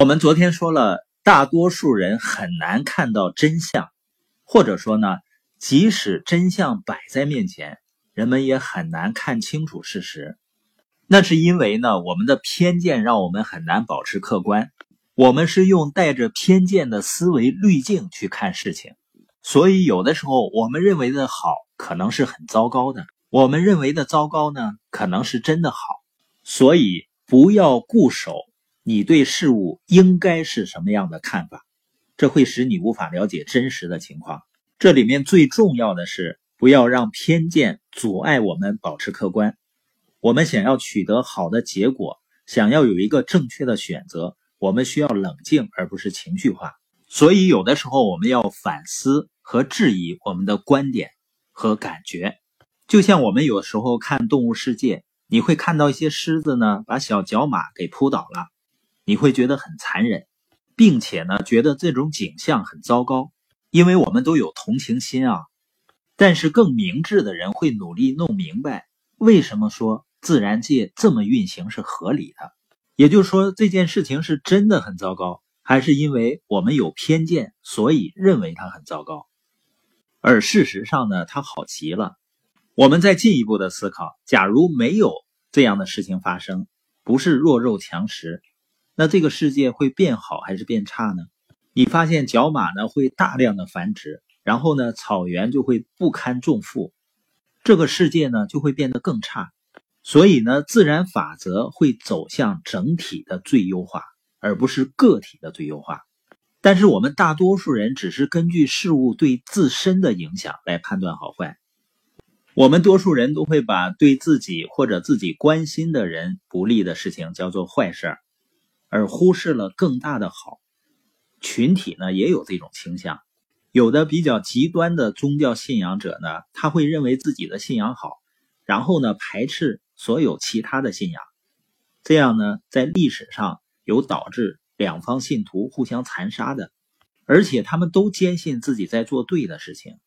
我们昨天说了，大多数人很难看到真相，或者说呢，即使真相摆在面前，人们也很难看清楚事实。那是因为呢，我们的偏见让我们很难保持客观。我们是用带着偏见的思维滤镜去看事情，所以有的时候我们认为的好，可能是很糟糕的；我们认为的糟糕呢，可能是真的好。所以不要固守。你对事物应该是什么样的看法？这会使你无法了解真实的情况。这里面最重要的是，不要让偏见阻碍我们保持客观。我们想要取得好的结果，想要有一个正确的选择，我们需要冷静，而不是情绪化。所以，有的时候我们要反思和质疑我们的观点和感觉。就像我们有时候看《动物世界》，你会看到一些狮子呢，把小角马给扑倒了。你会觉得很残忍，并且呢，觉得这种景象很糟糕，因为我们都有同情心啊。但是更明智的人会努力弄明白，为什么说自然界这么运行是合理的。也就是说，这件事情是真的很糟糕，还是因为我们有偏见，所以认为它很糟糕？而事实上呢，它好极了。我们再进一步的思考，假如没有这样的事情发生，不是弱肉强食。那这个世界会变好还是变差呢？你发现角马呢会大量的繁殖，然后呢草原就会不堪重负，这个世界呢就会变得更差。所以呢，自然法则会走向整体的最优化，而不是个体的最优化。但是我们大多数人只是根据事物对自身的影响来判断好坏，我们多数人都会把对自己或者自己关心的人不利的事情叫做坏事儿。而忽视了更大的好，群体呢也有这种倾向。有的比较极端的宗教信仰者呢，他会认为自己的信仰好，然后呢排斥所有其他的信仰。这样呢，在历史上有导致两方信徒互相残杀的，而且他们都坚信自己在做对的事情。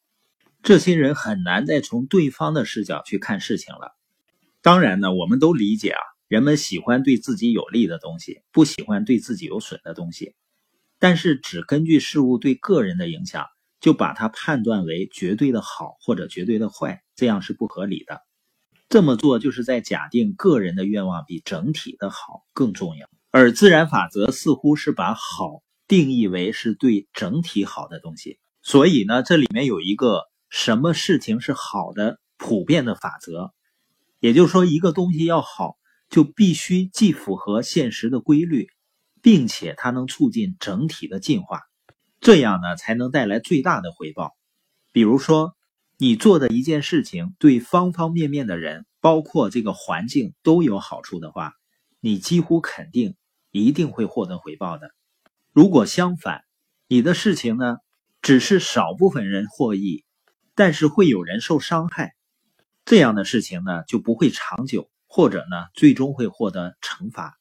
这些人很难再从对方的视角去看事情了。当然呢，我们都理解啊。人们喜欢对自己有利的东西，不喜欢对自己有损的东西。但是，只根据事物对个人的影响，就把它判断为绝对的好或者绝对的坏，这样是不合理的。这么做就是在假定个人的愿望比整体的好更重要。而自然法则似乎是把好定义为是对整体好的东西。所以呢，这里面有一个什么事情是好的普遍的法则，也就是说，一个东西要好。就必须既符合现实的规律，并且它能促进整体的进化，这样呢才能带来最大的回报。比如说，你做的一件事情对方方面面的人，包括这个环境都有好处的话，你几乎肯定一定会获得回报的。如果相反，你的事情呢只是少部分人获益，但是会有人受伤害，这样的事情呢就不会长久。或者呢，最终会获得惩罚。